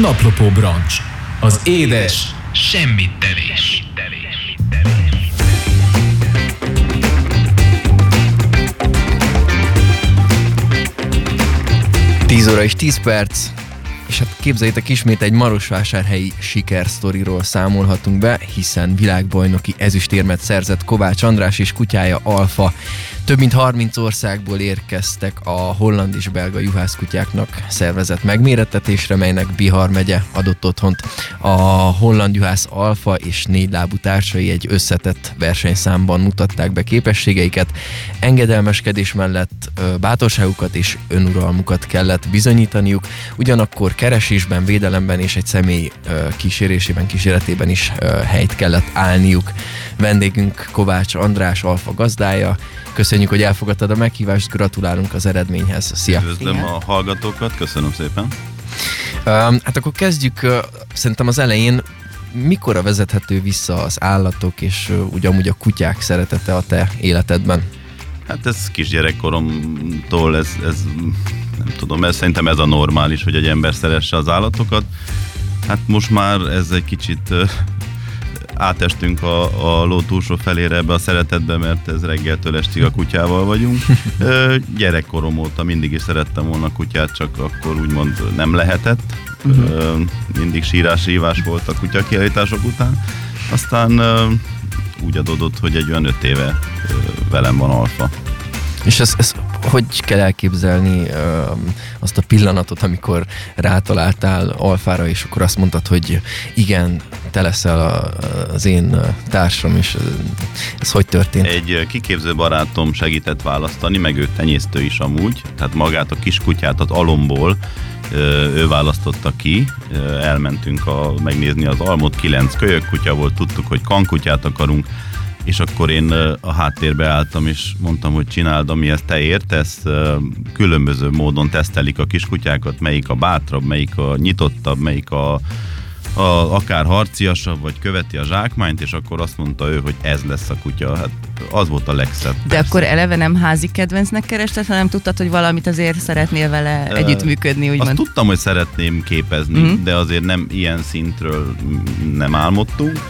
Naplopó Brancs. Az édes, semmit tevés. 10 óra és 10 perc, és hát képzeljétek ismét egy Marosvásárhelyi sikersztoriról számolhatunk be, hiszen világbajnoki ezüstérmet szerzett Kovács András és kutyája Alfa több mint 30 országból érkeztek a holland és belga juhászkutyáknak szervezett megmérettetésre, melynek Bihar megye adott otthont. A holland juhász alfa és lábú társai egy összetett versenyszámban mutatták be képességeiket. Engedelmeskedés mellett bátorságukat és önuralmukat kellett bizonyítaniuk, ugyanakkor keresésben, védelemben és egy személy kísérésében, kíséretében is helyt kellett állniuk. Vendégünk Kovács András Alfa gazdája, Köszönjük, hogy elfogadtad a meghívást, gratulálunk az eredményhez. Szia! Üdvözlöm a hallgatókat, köszönöm szépen. Um, hát akkor kezdjük, uh, szerintem az elején mikor vezethető vissza az állatok és uh, ugyanúgy a kutyák szeretete a te életedben? Hát ez kisgyerekkoromtól, ez, ez nem tudom, ez szerintem ez a normális, hogy egy ember szeresse az állatokat. Hát most már ez egy kicsit uh, átestünk a, a ló túlsó felére ebbe a szeretetbe, mert ez reggeltől estig a kutyával vagyunk. Gyerekkorom óta mindig is szerettem volna kutyát, csak akkor úgymond nem lehetett. Uh-huh. Mindig sírás, rívás volt a kutya kiállítások után. Aztán úgy adódott, hogy egy olyan öt éve velem van alfa. És ez, ez hogy kell elképzelni ö, azt a pillanatot, amikor rátaláltál alfára, és akkor azt mondtad, hogy igen, te leszel a, az én társam, és ez hogy történt? Egy kiképző barátom segített választani, meg ő tenyésztő is amúgy, tehát magát a kiskutyát az alomból ő választotta ki, elmentünk a, megnézni az almot, kilenc kölyök kutya volt, tudtuk, hogy kankutyát akarunk, és akkor én a háttérbe álltam, és mondtam, hogy csináld, amihez te értesz. Különböző módon tesztelik a kiskutyákat, melyik a bátrabb, melyik a nyitottabb, melyik a, a, akár harciasabb, vagy követi a zsákmányt, és akkor azt mondta ő, hogy ez lesz a kutya. Hát az volt a legszebb. De persze. akkor eleve nem házi kedvencnek kerested, hanem tudtad, hogy valamit azért szeretnél vele uh, együttműködni, úgymond. Azt tudtam, hogy szeretném képezni, uh-huh. de azért nem ilyen szintről nem álmodtunk.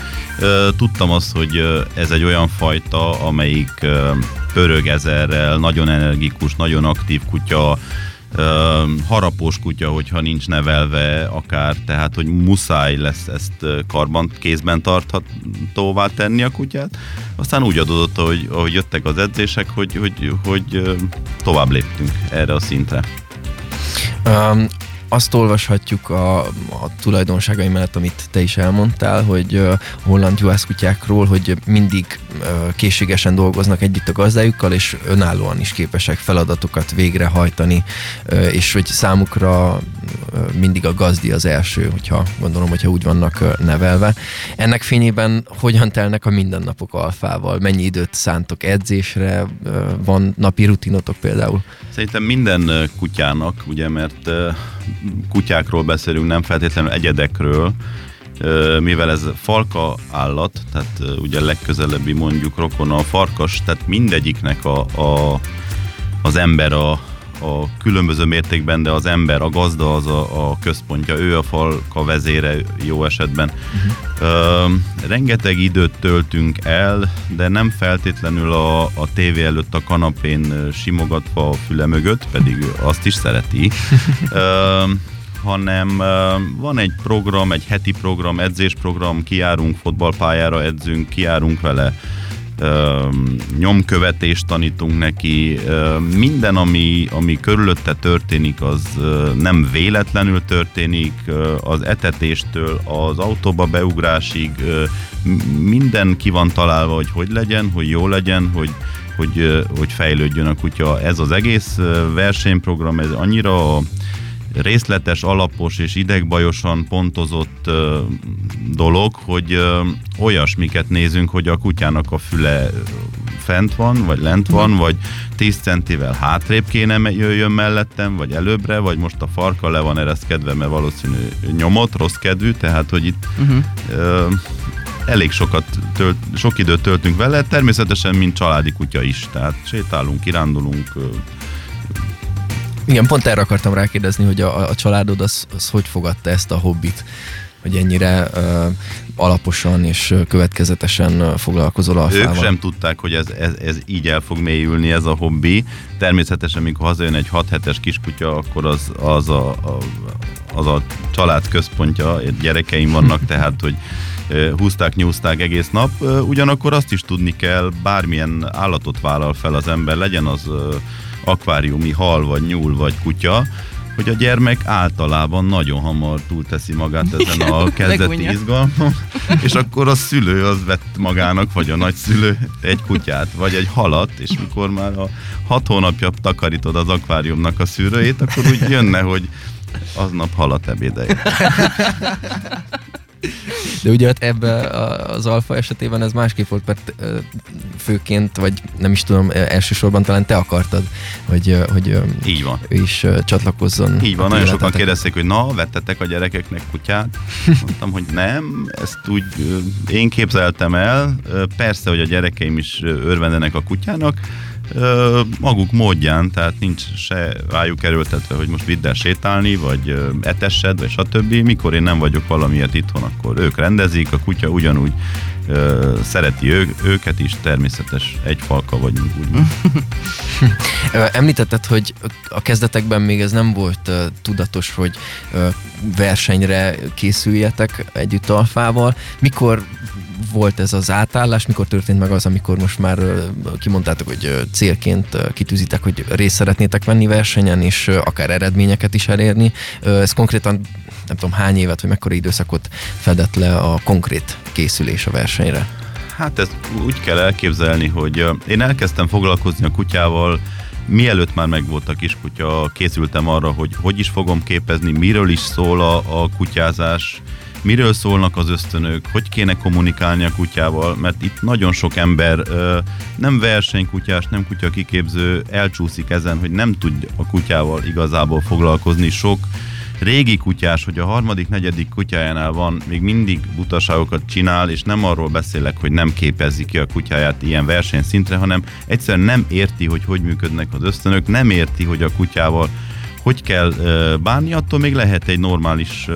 Tudtam azt, hogy ez egy olyan fajta, amelyik pörög ezerrel, nagyon energikus, nagyon aktív kutya, harapós kutya, hogyha nincs nevelve akár, tehát hogy muszáj lesz ezt karban, kézben tarthatóvá tenni a kutyát. Aztán úgy adódott, hogy ahogy jöttek az edzések, hogy, hogy, hogy tovább léptünk erre a szintre. Um, azt olvashatjuk a, a tulajdonságai mellett, amit te is elmondtál, hogy a holland juhászkutyákról, hogy mindig készségesen dolgoznak együtt a gazdájukkal, és önállóan is képesek feladatokat végrehajtani, és hogy számukra mindig a gazdi az első, hogyha gondolom, hogyha úgy vannak nevelve. Ennek fényében hogyan telnek a mindennapok alfával? Mennyi időt szántok edzésre? Van napi rutinotok például? Szerintem minden kutyának, ugye, mert kutyákról beszélünk, nem feltétlenül egyedekről, mivel ez falka állat, tehát ugye legközelebbi mondjuk rokona a farkas, tehát mindegyiknek a, a, az ember a, a különböző mértékben, de az ember, a gazda az a, a központja, ő a falka vezére jó esetben. Uh-huh. Ö, rengeteg időt töltünk el, de nem feltétlenül a, a tévé előtt a kanapén simogatva a füle mögött, pedig azt is szereti. Ö, hanem van egy program, egy heti program, edzésprogram, kiárunk fotballpályára, edzünk, kiárunk vele nyomkövetést tanítunk neki, minden, ami, ami körülötte történik, az nem véletlenül történik, az etetéstől az autóba beugrásig, minden ki van találva, hogy hogy legyen, hogy jó legyen, hogy, hogy, hogy fejlődjön a kutya. Ez az egész versenyprogram, ez annyira részletes, alapos és idegbajosan pontozott ö, dolog, hogy ö, olyasmiket nézünk, hogy a kutyának a füle fent van, vagy lent van, vagy 10 centivel hátrébb kéne jöjjön mellettem, vagy előbbre, vagy most a farka le van ereszkedve, mert valószínű nyomot, rossz kedvű, tehát hogy itt uh-huh. ö, elég sokat tölt, sok időt töltünk vele, természetesen mint családi kutya is, tehát sétálunk, kirándulunk, Igen, pont erre akartam rákérdezni, hogy a, a családod az, az hogy fogadta ezt a hobbit, hogy ennyire uh, alaposan és következetesen foglalkozol alfával. Ők sem tudták, hogy ez, ez, ez így el fog mélyülni, ez a hobbi. Természetesen, amikor hazajön egy 6 hetes kiskutya, akkor az, az, a, a, az a család központja, gyerekeim vannak, tehát, hogy húzták, nyúzták egész nap. Ugyanakkor azt is tudni kell, bármilyen állatot vállal fel az ember, legyen az akváriumi hal, vagy nyúl, vagy kutya, hogy a gyermek általában nagyon hamar túlteszi magát ezen a kezdeti izgalmon, és akkor a szülő az vett magának, vagy a nagyszülő egy kutyát, vagy egy halat, és mikor már a hat hónapja takarítod az akváriumnak a szűrőjét, akkor úgy jönne, hogy aznap halat ebédelj. De ugye hát ebbe az alfa esetében ez másképp volt, mert főként, vagy nem is tudom, elsősorban talán te akartad, hogy, hogy Így van. ő is csatlakozzon. Így van, nagyon sokan kérdezték, hogy na, vettetek a gyerekeknek kutyát? Mondtam, hogy nem, ezt úgy én képzeltem el. Persze, hogy a gyerekeim is örvendenek a kutyának, maguk módján, tehát nincs se rájuk erőltetve, hogy most vidd el sétálni, vagy etessed, vagy stb. Mikor én nem vagyok valamiért itthon, akkor ők rendezik, a kutya ugyanúgy ö, szereti ő, őket is, természetes egy falka vagyunk úgy. Említetted, hogy a kezdetekben még ez nem volt uh, tudatos, hogy uh, versenyre készüljetek együtt alfával. Mikor volt ez az átállás, mikor történt meg az, amikor most már kimondtátok, hogy célként kitűzitek, hogy részt szeretnétek venni versenyen, és akár eredményeket is elérni. Ez konkrétan nem tudom hány évet, vagy mekkora időszakot fedett le a konkrét készülés a versenyre? Hát ezt úgy kell elképzelni, hogy én elkezdtem foglalkozni a kutyával, mielőtt már megvolt a kiskutya, készültem arra, hogy hogy is fogom képezni, miről is szól a, a kutyázás, miről szólnak az ösztönök, hogy kéne kommunikálni a kutyával, mert itt nagyon sok ember nem versenykutyás, nem kutya kiképző elcsúszik ezen, hogy nem tud a kutyával igazából foglalkozni. Sok régi kutyás, hogy a harmadik, negyedik kutyájánál van, még mindig butaságokat csinál, és nem arról beszélek, hogy nem képezi ki a kutyáját ilyen versenyszintre, hanem egyszerűen nem érti, hogy hogy működnek az ösztönök, nem érti, hogy a kutyával hogy kell bánni, attól még lehet egy normális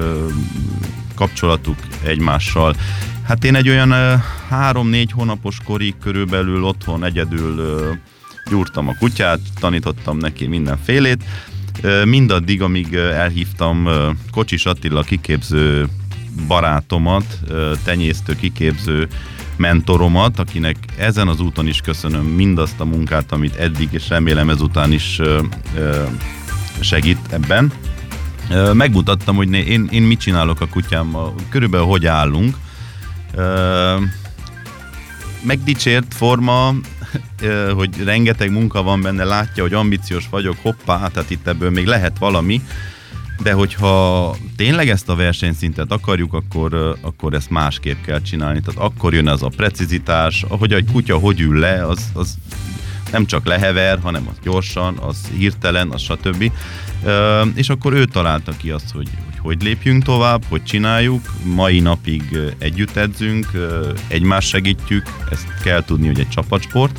kapcsolatuk egymással. Hát én egy olyan három-négy hónapos korig körülbelül otthon egyedül gyúrtam a kutyát, tanítottam neki mindenfélét, mindaddig, amíg elhívtam Kocsis Attila kiképző barátomat, tenyésztő kiképző mentoromat, akinek ezen az úton is köszönöm mindazt a munkát, amit eddig, és remélem ezután is segít ebben. Megmutattam, hogy én, én mit csinálok a kutyámmal, körülbelül hogy állunk. Megdicsért forma, hogy rengeteg munka van benne, látja, hogy ambiciós vagyok, hoppá, tehát itt ebből még lehet valami, de hogyha tényleg ezt a versenyszintet akarjuk, akkor, akkor ezt másképp kell csinálni. Tehát akkor jön az a precizitás, ahogy egy kutya hogy ül le, az, az nem csak lehever, hanem az gyorsan, az hirtelen, az stb. És akkor ő találta ki azt, hogy, hogy lépjünk tovább, hogy csináljuk. Mai napig együtt edzünk, egymást segítjük, ezt kell tudni, hogy egy csapatsport.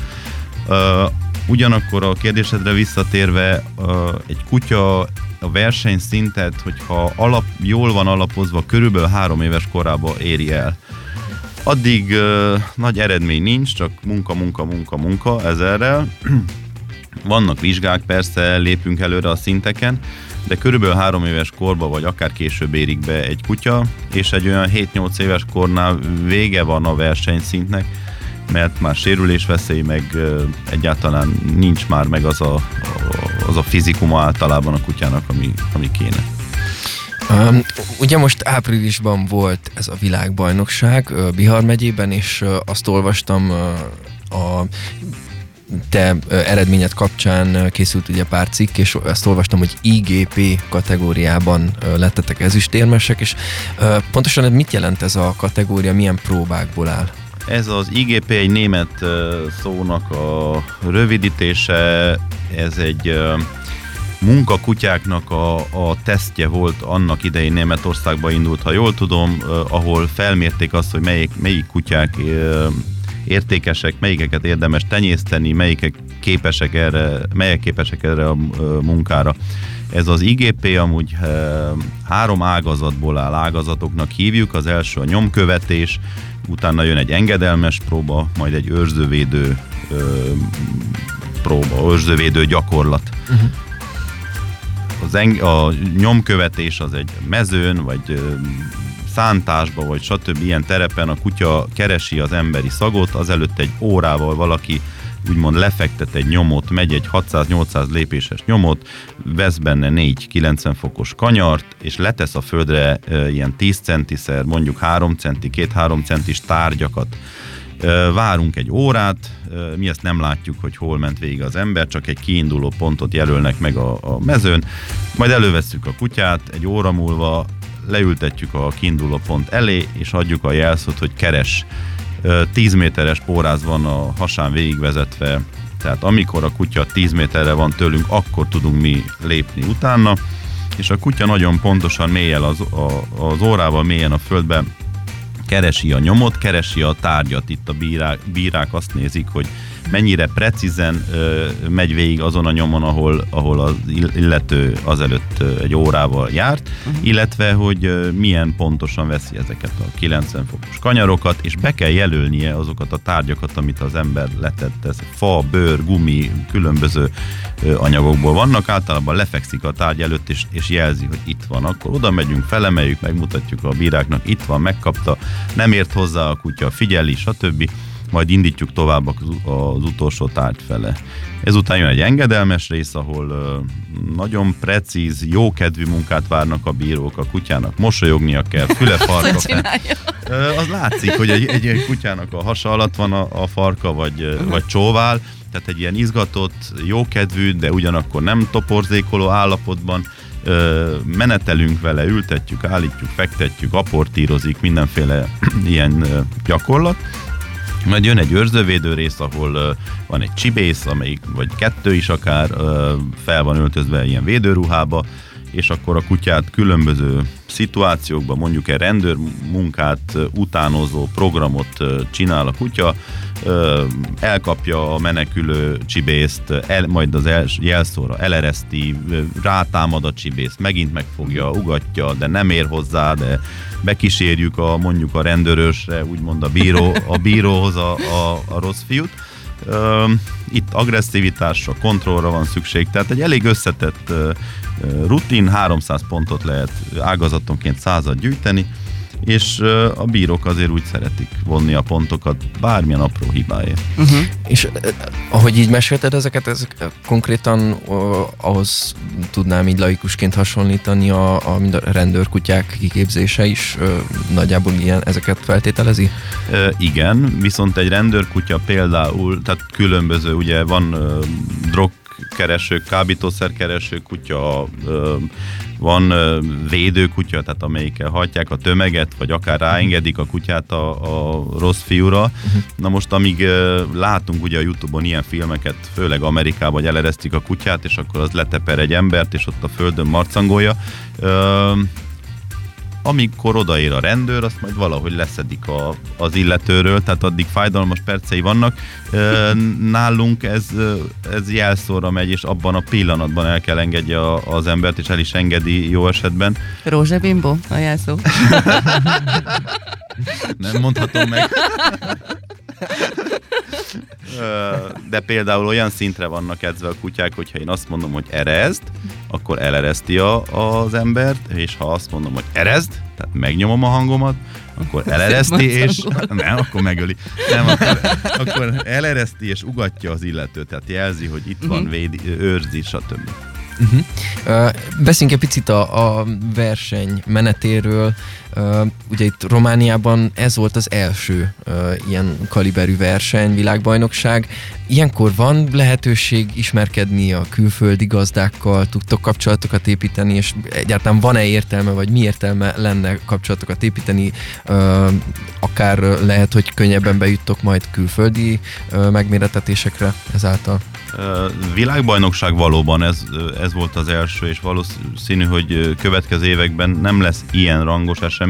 Ugyanakkor a kérdésedre visszatérve, egy kutya a versenyszintet, hogyha alap, jól van alapozva, körülbelül három éves korában éri el. Addig uh, nagy eredmény nincs, csak munka, munka, munka, munka ezerrel. Vannak vizsgák, persze lépünk előre a szinteken, de körülbelül három éves korba, vagy akár később érik be egy kutya, és egy olyan 7-8 éves kornál vége van a versenyszintnek, mert már sérülés veszély, meg egyáltalán nincs már meg az a, az a fizikuma általában a kutyának, ami, ami kéne. Um, ugye most áprilisban volt ez a világbajnokság uh, Bihar megyében, és uh, azt olvastam uh, a te eredményed kapcsán készült ugye pár cikk, és azt olvastam, hogy IGP kategóriában lettetek ezüstérmesek, és pontosan mit jelent ez a kategória, milyen próbákból áll? Ez az IGP egy német szónak a rövidítése, ez egy munkakutyáknak a, a tesztje volt annak idején Németországba indult, ha jól tudom, ahol felmérték azt, hogy melyik, melyik kutyák értékesek, melyikeket érdemes tenyészteni, melyikek képesek erre, melyek képesek erre a munkára. Ez az IGP amúgy három ágazatból áll, ágazatoknak hívjuk. Az első a nyomkövetés, utána jön egy engedelmes próba, majd egy őrzővédő próba, őrzővédő gyakorlat. Uh-huh. Az eng- a nyomkövetés az egy mezőn, vagy szántásba, vagy stb. ilyen terepen a kutya keresi az emberi szagot, azelőtt egy órával valaki úgymond lefektet egy nyomot, megy egy 600-800 lépéses nyomot, vesz benne 4-90 fokos kanyart, és letesz a földre e, ilyen 10 centiszer, mondjuk 3 centi, 2-3 centis tárgyakat. Várunk egy órát, mi ezt nem látjuk, hogy hol ment végig az ember, csak egy kiinduló pontot jelölnek meg a, a mezőn, majd elővesszük a kutyát, egy óra múlva leültetjük a kiinduló pont elé, és adjuk a jelszót, hogy keres. 10 méteres póráz van a hasán végigvezetve, tehát amikor a kutya 10 méterre van tőlünk, akkor tudunk mi lépni utána, és a kutya nagyon pontosan mélyen az, a, az órával mélyen a földbe keresi a nyomot, keresi a tárgyat. Itt a bírák, bírák azt nézik, hogy mennyire precízen ö, megy végig azon a nyomon, ahol, ahol az illető azelőtt egy órával járt, uh-huh. illetve, hogy ö, milyen pontosan veszi ezeket a 90 fokos kanyarokat, és be kell jelölnie azokat a tárgyakat, amit az ember letett. Ez fa, bőr, gumi, különböző ö, anyagokból vannak. Általában lefekszik a tárgy előtt, és, és jelzi, hogy itt van. Akkor oda megyünk, felemeljük, megmutatjuk a bíráknak, itt van, megkapta, nem ért hozzá a kutya, figyeli, stb majd indítjuk tovább az utolsó tárgy fele. Ezután jön egy engedelmes rész, ahol nagyon precíz, jókedvű munkát várnak a bírók, a kutyának mosolyognia kell, füle farka. Az látszik, hogy egy, egy, egy kutyának a hasa alatt van a, a farka, vagy, uh-huh. vagy csóvál, tehát egy ilyen izgatott, jókedvű, de ugyanakkor nem toporzékoló állapotban menetelünk vele, ültetjük, állítjuk, fektetjük, aportírozik, mindenféle ilyen gyakorlat majd jön egy őrzővédő rész, ahol van egy csibész, amelyik, vagy kettő is akár, fel van öltözve ilyen védőruhába, és akkor a kutyát különböző szituációkban, mondjuk egy rendőr munkát utánozó programot csinál a kutya, elkapja a menekülő csibészt, el, majd az el, jelszóra elereszti, rátámad a csibész, megint megfogja, ugatja, de nem ér hozzá, de bekísérjük a, mondjuk a rendőrösre, úgymond a, bíró, a bíróhoz a, a, a rossz fiút. Itt agresszivitásra, kontrollra van szükség, tehát egy elég összetett rutin, 300 pontot lehet ágazatonként százat gyűjteni, és a bírók azért úgy szeretik vonni a pontokat bármilyen apró hibáért. Uh-huh. És ahogy így mesélted ezeket, ezek konkrétan uh, ahhoz tudnám így laikusként hasonlítani a, a, mind a rendőrkutyák kiképzése is uh, nagyjából ilyen ezeket feltételezi? Uh, igen, viszont egy rendőrkutya például, tehát különböző, ugye van uh, drog kereső, kábítószerkereső kutya, van védőkutya, tehát amelyikkel hagyják a tömeget, vagy akár ráengedik a kutyát a, a rossz fiúra. Uh-huh. Na most amíg látunk ugye a Youtube-on ilyen filmeket, főleg Amerikában, hogy eleresztik a kutyát, és akkor az leteper egy embert, és ott a földön marcangolja amikor odaér a rendőr, azt majd valahogy leszedik a, az illetőről, tehát addig fájdalmas percei vannak. Nálunk ez, ez jelszóra megy, és abban a pillanatban el kell engedje az embert, és el is engedi jó esetben. Rózsabimbo a jelszó. Nem mondhatom meg. De például olyan szintre vannak edzve a kutyák, hogyha én azt mondom, hogy erezd, akkor elereszti a, az embert, és ha azt mondom, hogy erezd, tehát megnyomom a hangomat, akkor elereszti, és nem, akkor megöli. Nem, akkor, akkor elereszti, és ugatja az illetőt, tehát jelzi, hogy itt van, mhm. védi, őrzi, stb. Uh-huh. Uh, beszéljünk egy picit a, a verseny menetéről. Ugye itt Romániában ez volt az első ilyen kaliberű verseny, világbajnokság. Ilyenkor van lehetőség ismerkedni a külföldi gazdákkal, tudtok kapcsolatokat építeni, és egyáltalán van-e értelme, vagy mi értelme lenne kapcsolatokat építeni? Akár lehet, hogy könnyebben bejuttok majd külföldi megméretetésekre ezáltal? Világbajnokság valóban ez, ez volt az első, és valószínű, hogy következő években nem lesz ilyen rangos esemény.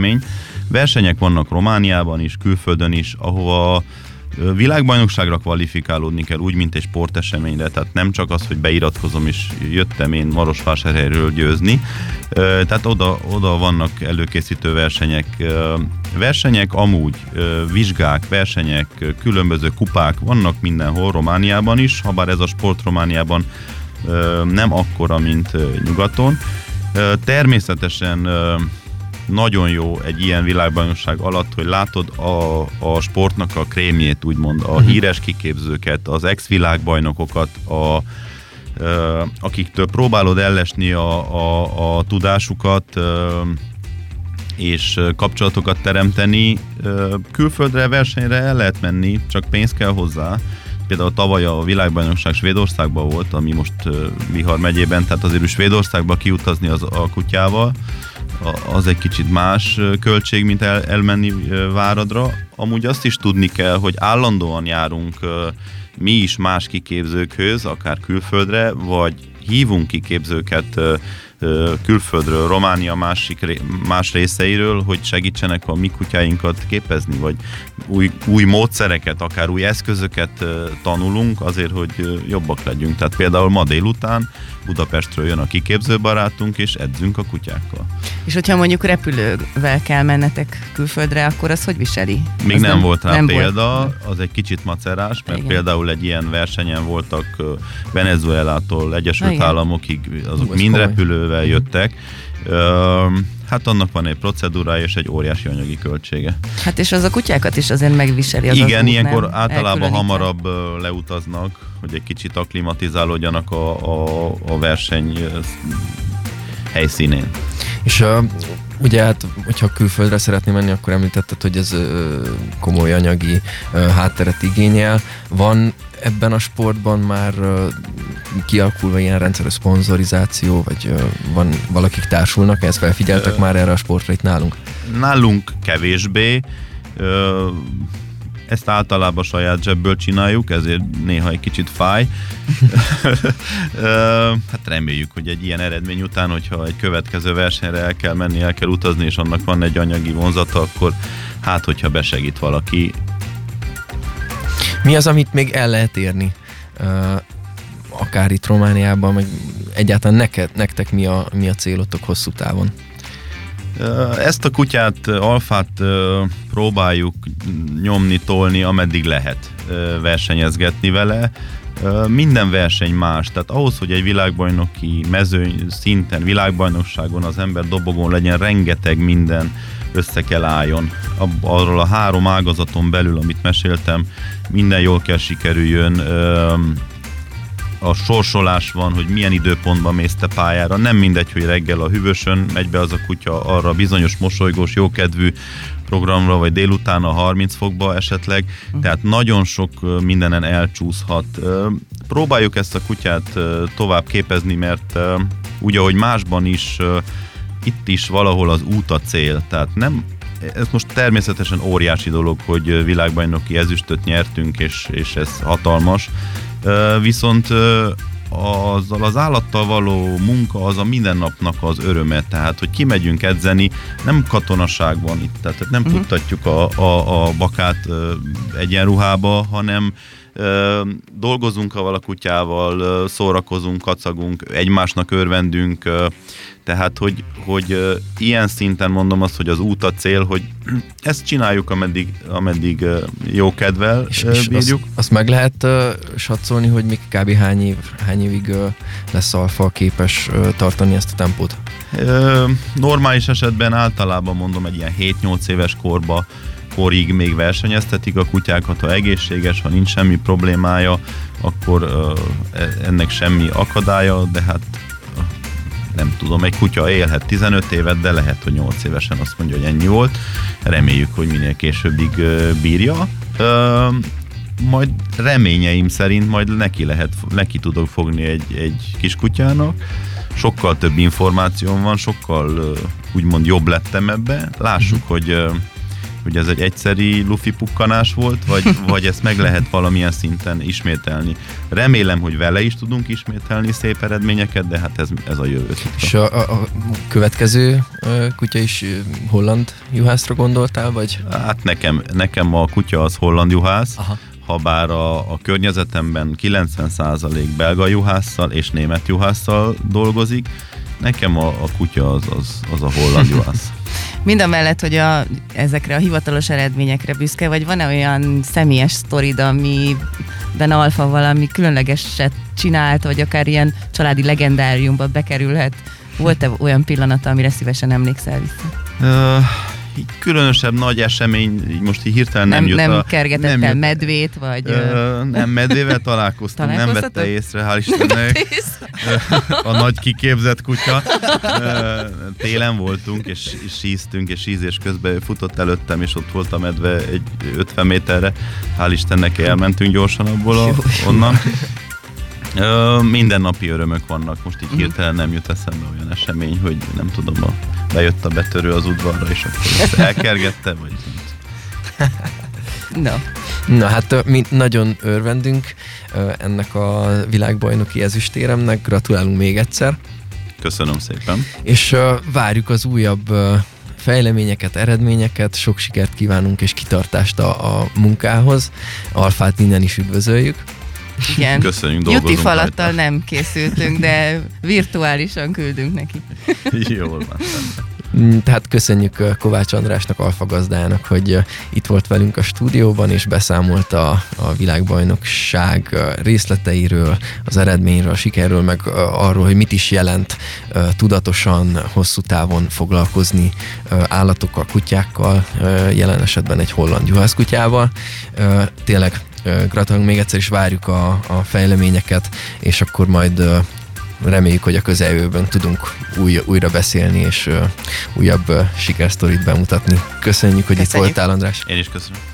Versenyek vannak Romániában is, külföldön is, ahova Világbajnokságra kvalifikálódni kell úgy, mint egy sporteseményre, tehát nem csak az, hogy beiratkozom és jöttem én Marosvásárhelyről győzni, tehát oda, oda vannak előkészítő versenyek. Versenyek amúgy, vizsgák, versenyek, különböző kupák vannak mindenhol, Romániában is, ha bár ez a sport Romániában nem akkora, mint nyugaton. Természetesen nagyon jó egy ilyen világbajnokság alatt, hogy látod a, a sportnak a krémjét, úgymond, a uh-huh. híres kiképzőket, az ex-világbajnokokat, a, akiktől próbálod ellesni a, a, a tudásukat, és kapcsolatokat teremteni. Külföldre, versenyre el lehet menni, csak pénz kell hozzá. Például tavaly a világbajnokság Svédországban volt, ami most Vihar megyében, tehát azért Svédországba kiutazni az, a kutyával, az egy kicsit más költség, mint el, elmenni Váradra. Amúgy azt is tudni kell, hogy állandóan járunk mi is más kiképzőkhöz, akár külföldre, vagy hívunk kiképzőket külföldről, Románia másik, más részeiről, hogy segítsenek a mi kutyáinkat képezni, vagy új, új módszereket, akár új eszközöket tanulunk azért, hogy jobbak legyünk. Tehát például ma délután Budapestről jön a kiképző barátunk, és edzünk a kutyákkal. És hogyha mondjuk repülővel kell mennetek külföldre, akkor az hogy viseli? Még az nem, nem volt rá nem példa, volt. az egy kicsit macerás, mert Igen. például egy ilyen versenyen voltak Venezuelától Egyesült Igen. Államokig, azok mind repülővel jöttek. Hát annak van egy procedúrája és egy óriási anyagi költsége. Hát és az a kutyákat is azért megviseli. Az Igen, az ilyenkor nem általában hamarabb leutaznak, hogy egy kicsit aklimatizálódjanak a, a, a verseny helyszínén. És uh, ugye hát, hogyha külföldre szeretné menni, akkor említetted, hogy ez komoly anyagi hátteret igényel. Van ebben a sportban már kialakulva ilyen rendszeres szponzorizáció, vagy van valakik társulnak, ezt felfigyeltek már erre a sportra itt nálunk? Nálunk kevésbé. Uh, ezt általában saját zsebből csináljuk, ezért néha egy kicsit fáj. hát reméljük, hogy egy ilyen eredmény után, hogyha egy következő versenyre el kell menni, el kell utazni, és annak van egy anyagi vonzata, akkor hát, hogyha besegít valaki. Mi az, amit még el lehet érni? akár itt Romániában, meg egyáltalán neked, nektek mi a, mi a célotok hosszú távon? Ezt a kutyát, alfát próbáljuk nyomni, tolni, ameddig lehet versenyezgetni vele. Minden verseny más, tehát ahhoz, hogy egy világbajnoki mezőny szinten, világbajnokságon az ember dobogón legyen, rengeteg minden össze kell álljon. Arról a három ágazaton belül, amit meséltem, minden jól kell sikerüljön a sorsolás van, hogy milyen időpontban mész te pályára. Nem mindegy, hogy reggel a hűvösön megy be az a kutya arra bizonyos mosolygós, jókedvű programra, vagy délután a 30 fokba esetleg. Uh-huh. Tehát nagyon sok mindenen elcsúszhat. Próbáljuk ezt a kutyát tovább képezni, mert úgy, ahogy másban is, itt is valahol az út a cél. Tehát nem ez most természetesen óriási dolog, hogy világbajnoki ezüstöt nyertünk, és, és ez hatalmas, viszont azzal az állattal való munka az a mindennapnak az öröme, tehát hogy kimegyünk edzeni, nem katonaságban itt, tehát nem uh-huh. tudtatjuk a, a, a bakát egyenruhába, hanem dolgozunk a valakutyával, szórakozunk, kacagunk, egymásnak örvendünk, tehát, hogy, hogy ilyen szinten mondom azt, hogy az út a cél, hogy ezt csináljuk, ameddig, ameddig jó kedvel és, és bírjuk. Azt, azt meg lehet uh, satszolni, hogy még kb. hány, év, hány évig uh, lesz Alfa képes uh, tartani ezt a tempót? Uh, normális esetben általában mondom egy ilyen 7-8 éves korba korig még versenyeztetik a kutyákat, ha egészséges, ha nincs semmi problémája, akkor uh, ennek semmi akadálya, de hát nem tudom, egy kutya élhet 15 évet, de lehet, hogy 8 évesen azt mondja, hogy ennyi volt. Reméljük, hogy minél későbbig bírja. Majd reményeim szerint majd neki lehet, neki tudok fogni egy, egy kis kutyának. Sokkal több információm van, sokkal úgymond jobb lettem ebbe. Lássuk, uh-huh. hogy hogy ez egy egyszeri lufi pukkanás volt, vagy, vagy ezt meg lehet valamilyen szinten ismételni. Remélem, hogy vele is tudunk ismételni szép eredményeket, de hát ez, ez a jövő. És a, a, a következő kutya is holland juhászra gondoltál, vagy? Hát nekem, nekem a kutya az holland juhász, Aha. ha bár a, a környezetemben 90% belga juhásszal és német juhásszal dolgozik, nekem a, a kutya az, az, az a holland juhász. Mind a mellett, hogy a, ezekre a hivatalos eredményekre büszke, vagy van-e olyan személyes sztorid, amiben Alfa valami különlegeset csinált, vagy akár ilyen családi legendáriumba bekerülhet? Volt-e olyan pillanata, amire szívesen emlékszel vissza? Uh, így különösebb nagy esemény, így most így hirtelen nem, Nem, jut nem a, kergetett nem el jut- medvét, vagy... ö, nem, medvével találkoztunk, nem vette észre, hál' Istennek. a nagy kiképzett kutya. Télen voltunk, és, és síztünk, és sízés közben futott előttem, és ott volt a medve egy 50 méterre. Hál' Istennek elmentünk gyorsan abból a, onnan. Ö, mindennapi örömök vannak, most így hirtelen nem jut eszembe olyan esemény, hogy nem tudom, a, bejött a betörő az udvarra, és akkor ezt elkergette, vagy nem No. Na hát mi nagyon örvendünk ennek a világbajnoki ezüstéremnek, gratulálunk még egyszer, Köszönöm szépen. és várjuk az újabb fejleményeket, eredményeket, sok sikert kívánunk és kitartást a, a munkához. Alfát innen is üdvözöljük. Igen. Köszönjük, dolgozunk falattal rajta. nem készültünk, de virtuálisan küldünk neki. Jól van. Mm, Tehát köszönjük ö, Kovács Andrásnak, Alfa gazdájának, hogy ö, itt volt velünk a stúdióban, és beszámolt a, a világbajnokság ö, részleteiről, az eredményről, a sikerről, meg arról, hogy mit is jelent tudatosan, hosszú távon foglalkozni állatokkal, kutyákkal, jelen esetben egy holland juhászkutyával. Tényleg gratulálunk még egyszer, és várjuk a, a fejleményeket, és akkor majd reméljük, hogy a közeljövőben tudunk új, újra beszélni, és újabb sikersztorit bemutatni. Köszönjük, hogy itt Köszönjük. voltál, András. Én is köszönöm.